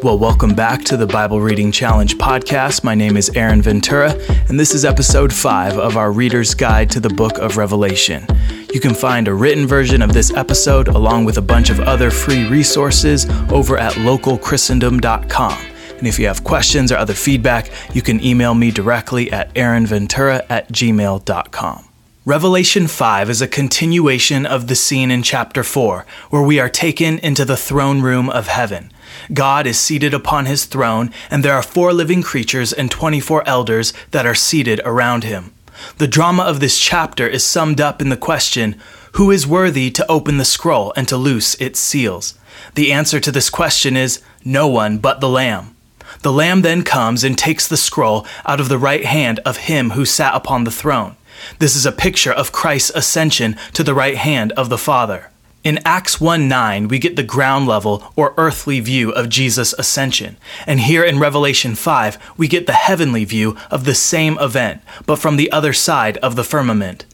Well, welcome back to the Bible Reading Challenge podcast. My name is Aaron Ventura, and this is episode 5 of our Reader's Guide to the Book of Revelation. You can find a written version of this episode along with a bunch of other free resources over at localchristendom.com. And if you have questions or other feedback, you can email me directly at aaronventura at gmail.com. Revelation 5 is a continuation of the scene in chapter 4, where we are taken into the throne room of heaven. God is seated upon his throne, and there are four living creatures and 24 elders that are seated around him. The drama of this chapter is summed up in the question Who is worthy to open the scroll and to loose its seals? The answer to this question is No one but the Lamb. The Lamb then comes and takes the scroll out of the right hand of him who sat upon the throne. This is a picture of Christ's ascension to the right hand of the Father. In Acts 1 9, we get the ground level or earthly view of Jesus' ascension. And here in Revelation 5, we get the heavenly view of the same event, but from the other side of the firmament.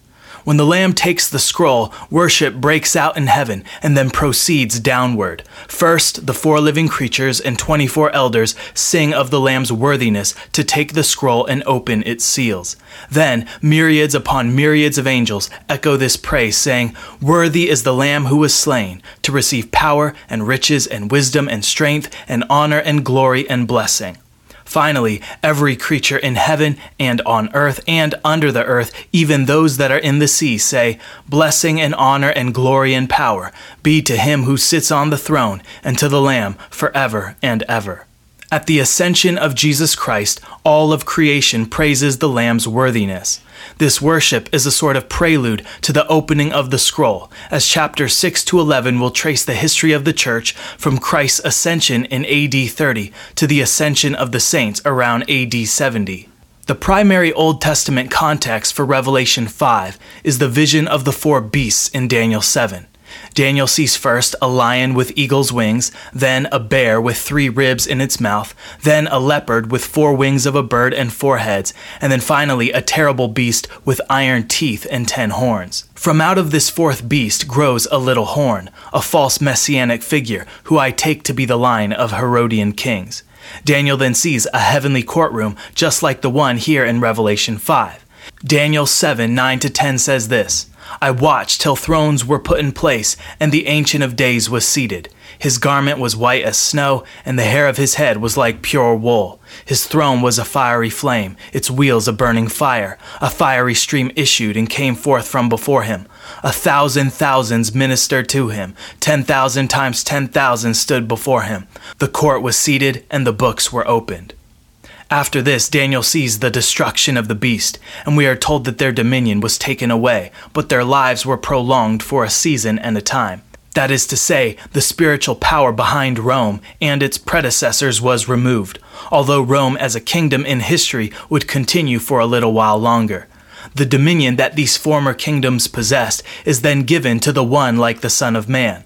When the Lamb takes the scroll, worship breaks out in heaven and then proceeds downward. First, the four living creatures and 24 elders sing of the Lamb's worthiness to take the scroll and open its seals. Then, myriads upon myriads of angels echo this praise, saying, Worthy is the Lamb who was slain to receive power and riches and wisdom and strength and honor and glory and blessing. Finally, every creature in heaven and on earth and under the earth, even those that are in the sea, say, Blessing and honor and glory and power be to him who sits on the throne and to the Lamb forever and ever. At the ascension of Jesus Christ, all of creation praises the Lamb's worthiness. This worship is a sort of prelude to the opening of the scroll, as chapters 6 to 11 will trace the history of the church from Christ's ascension in AD 30 to the ascension of the saints around AD 70. The primary Old Testament context for Revelation 5 is the vision of the four beasts in Daniel 7. Daniel sees first a lion with eagle's wings, then a bear with three ribs in its mouth, then a leopard with four wings of a bird and four heads, and then finally a terrible beast with iron teeth and ten horns. From out of this fourth beast grows a little horn, a false messianic figure, who I take to be the line of Herodian kings. Daniel then sees a heavenly courtroom just like the one here in Revelation 5. Daniel 7 9 to 10 says this. I watched till thrones were put in place, and the Ancient of Days was seated. His garment was white as snow, and the hair of his head was like pure wool. His throne was a fiery flame, its wheels a burning fire. A fiery stream issued and came forth from before him. A thousand thousands ministered to him. Ten thousand times ten thousand stood before him. The court was seated, and the books were opened. After this, Daniel sees the destruction of the beast, and we are told that their dominion was taken away, but their lives were prolonged for a season and a time. That is to say, the spiritual power behind Rome and its predecessors was removed, although Rome as a kingdom in history would continue for a little while longer. The dominion that these former kingdoms possessed is then given to the one like the Son of Man.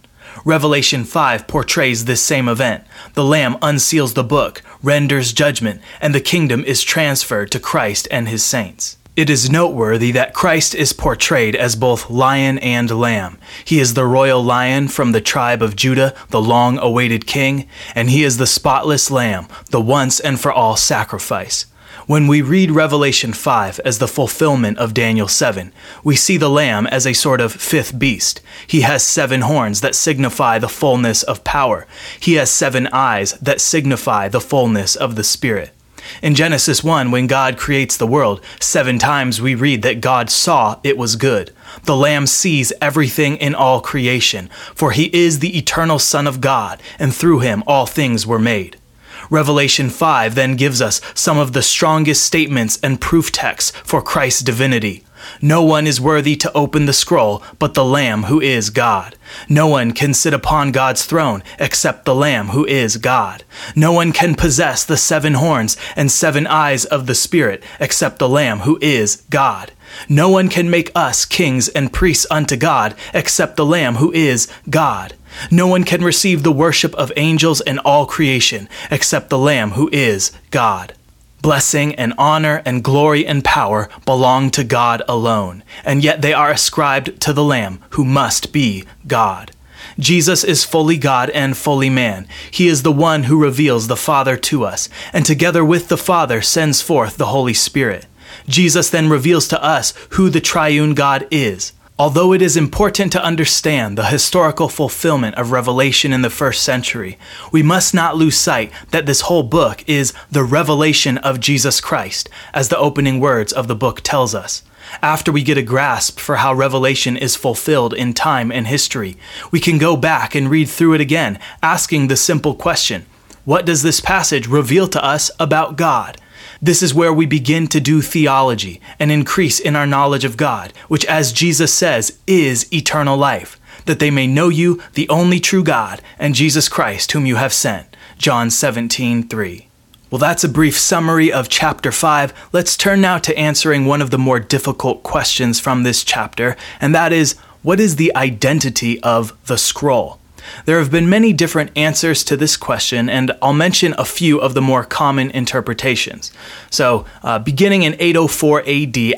Revelation 5 portrays this same event. The Lamb unseals the book, renders judgment, and the kingdom is transferred to Christ and his saints. It is noteworthy that Christ is portrayed as both lion and lamb. He is the royal lion from the tribe of Judah, the long awaited king, and he is the spotless lamb, the once and for all sacrifice. When we read Revelation 5 as the fulfillment of Daniel 7, we see the Lamb as a sort of fifth beast. He has seven horns that signify the fullness of power. He has seven eyes that signify the fullness of the Spirit. In Genesis 1, when God creates the world, seven times we read that God saw it was good. The Lamb sees everything in all creation, for he is the eternal Son of God, and through him all things were made. Revelation 5 then gives us some of the strongest statements and proof texts for Christ's divinity. No one is worthy to open the scroll but the Lamb who is God. No one can sit upon God's throne except the Lamb who is God. No one can possess the seven horns and seven eyes of the Spirit except the Lamb who is God. No one can make us kings and priests unto God except the Lamb who is God. No one can receive the worship of angels and all creation except the Lamb who is God. Blessing and honor and glory and power belong to God alone, and yet they are ascribed to the Lamb who must be God. Jesus is fully God and fully man. He is the one who reveals the Father to us, and together with the Father sends forth the Holy Spirit. Jesus then reveals to us who the triune God is. Although it is important to understand the historical fulfillment of Revelation in the first century, we must not lose sight that this whole book is the revelation of Jesus Christ, as the opening words of the book tells us. After we get a grasp for how Revelation is fulfilled in time and history, we can go back and read through it again, asking the simple question What does this passage reveal to us about God? This is where we begin to do theology and increase in our knowledge of God, which, as Jesus says, is eternal life, that they may know you, the only true God, and Jesus Christ, whom you have sent. John 17, 3. Well, that's a brief summary of chapter 5. Let's turn now to answering one of the more difficult questions from this chapter, and that is what is the identity of the scroll? There have been many different answers to this question, and I'll mention a few of the more common interpretations. So, uh, beginning in 804 AD,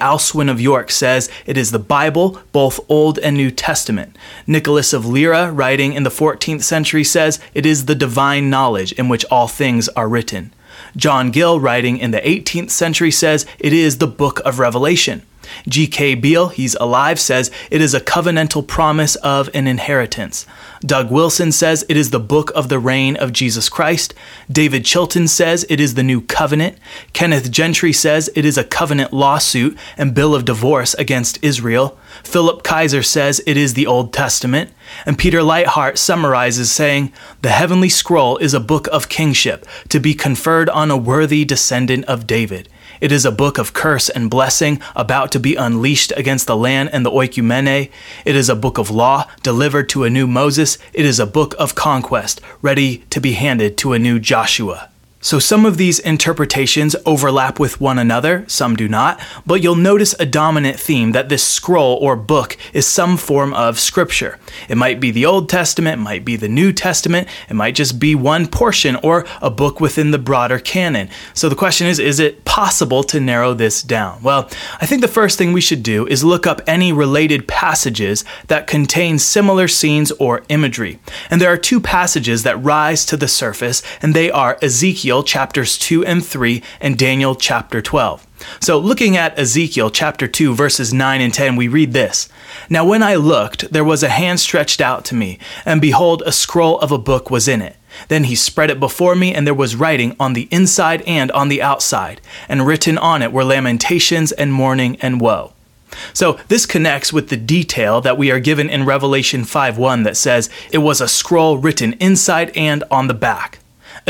Alcuin of York says it is the Bible, both Old and New Testament. Nicholas of Lyra, writing in the 14th century, says it is the divine knowledge in which all things are written. John Gill, writing in the 18th century, says it is the book of Revelation. G.K. Beale, he's alive, says it is a covenantal promise of an inheritance. Doug Wilson says it is the book of the reign of Jesus Christ. David Chilton says it is the new covenant. Kenneth Gentry says it is a covenant lawsuit and bill of divorce against Israel. Phillip Kayser says it is the Old Testament. And Peter Leithart summarizes saying, The heavenly scroll is a book of kingship to be conferred on a worthy descendant of David. It is a book of curse and blessing about to be unleashed against the land and the oikumene. It is a book of law delivered to a new Moses. It is a book of conquest ready to be handed to a new Joshua. So some of these interpretations overlap with one another, some do not, but you'll notice a dominant theme that this scroll or book is some form of scripture. It might be the Old Testament, it might be the New Testament, it might just be one portion or a book within the broader canon. So the question is, is it possible to narrow this down? Well, I think the first thing we should do is look up any related passages that contain similar scenes or imagery. And there are two passages that rise to the surface, and they are Ezekiel Ezekiel chapters 2 and 3 and Daniel chapter 12. So, looking at Ezekiel chapter 2, verses 9 and 10, we read this Now, when I looked, there was a hand stretched out to me, and behold, a scroll of a book was in it. Then he spread it before me, and there was writing on the inside and on the outside, and written on it were lamentations and mourning and woe. So, this connects with the detail that we are given in Revelation 5 1 that says it was a scroll written inside and on the back.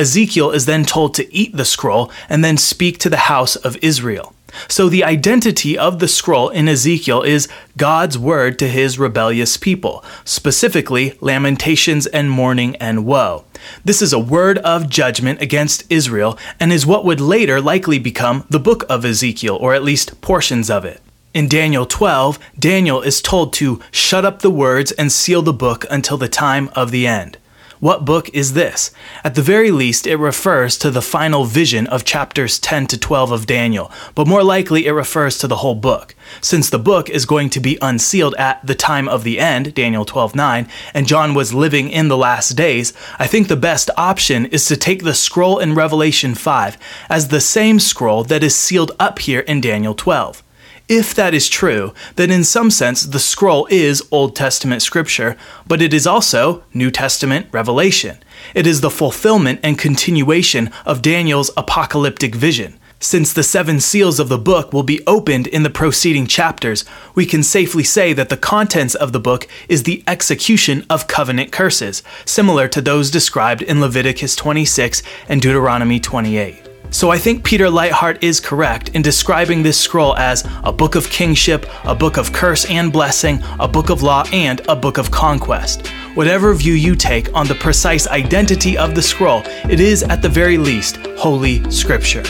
Ezekiel is then told to eat the scroll and then speak to the house of Israel. So, the identity of the scroll in Ezekiel is God's word to his rebellious people, specifically lamentations and mourning and woe. This is a word of judgment against Israel and is what would later likely become the book of Ezekiel, or at least portions of it. In Daniel 12, Daniel is told to shut up the words and seal the book until the time of the end. What book is this? At the very least, it refers to the final vision of chapters 10 to 12 of Daniel, but more likely it refers to the whole book. Since the book is going to be unsealed at the time of the end, Daniel 12:9, and John was living in the last days, I think the best option is to take the scroll in Revelation 5 as the same scroll that is sealed up here in Daniel 12. If that is true, then in some sense the scroll is Old Testament scripture, but it is also New Testament revelation. It is the fulfillment and continuation of Daniel's apocalyptic vision. Since the seven seals of the book will be opened in the preceding chapters, we can safely say that the contents of the book is the execution of covenant curses, similar to those described in Leviticus 26 and Deuteronomy 28. So I think Peter Leithart is correct in describing this scroll as a book of kingship, a book of curse and blessing, a book of law, and a book of conquest. Whatever view you take on the precise identity of the scroll, it is at the very least Holy Scripture.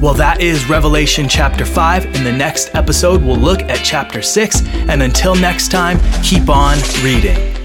Well, that is Revelation chapter 5. In the next episode, we'll look at chapter 6. And until next time, keep on reading.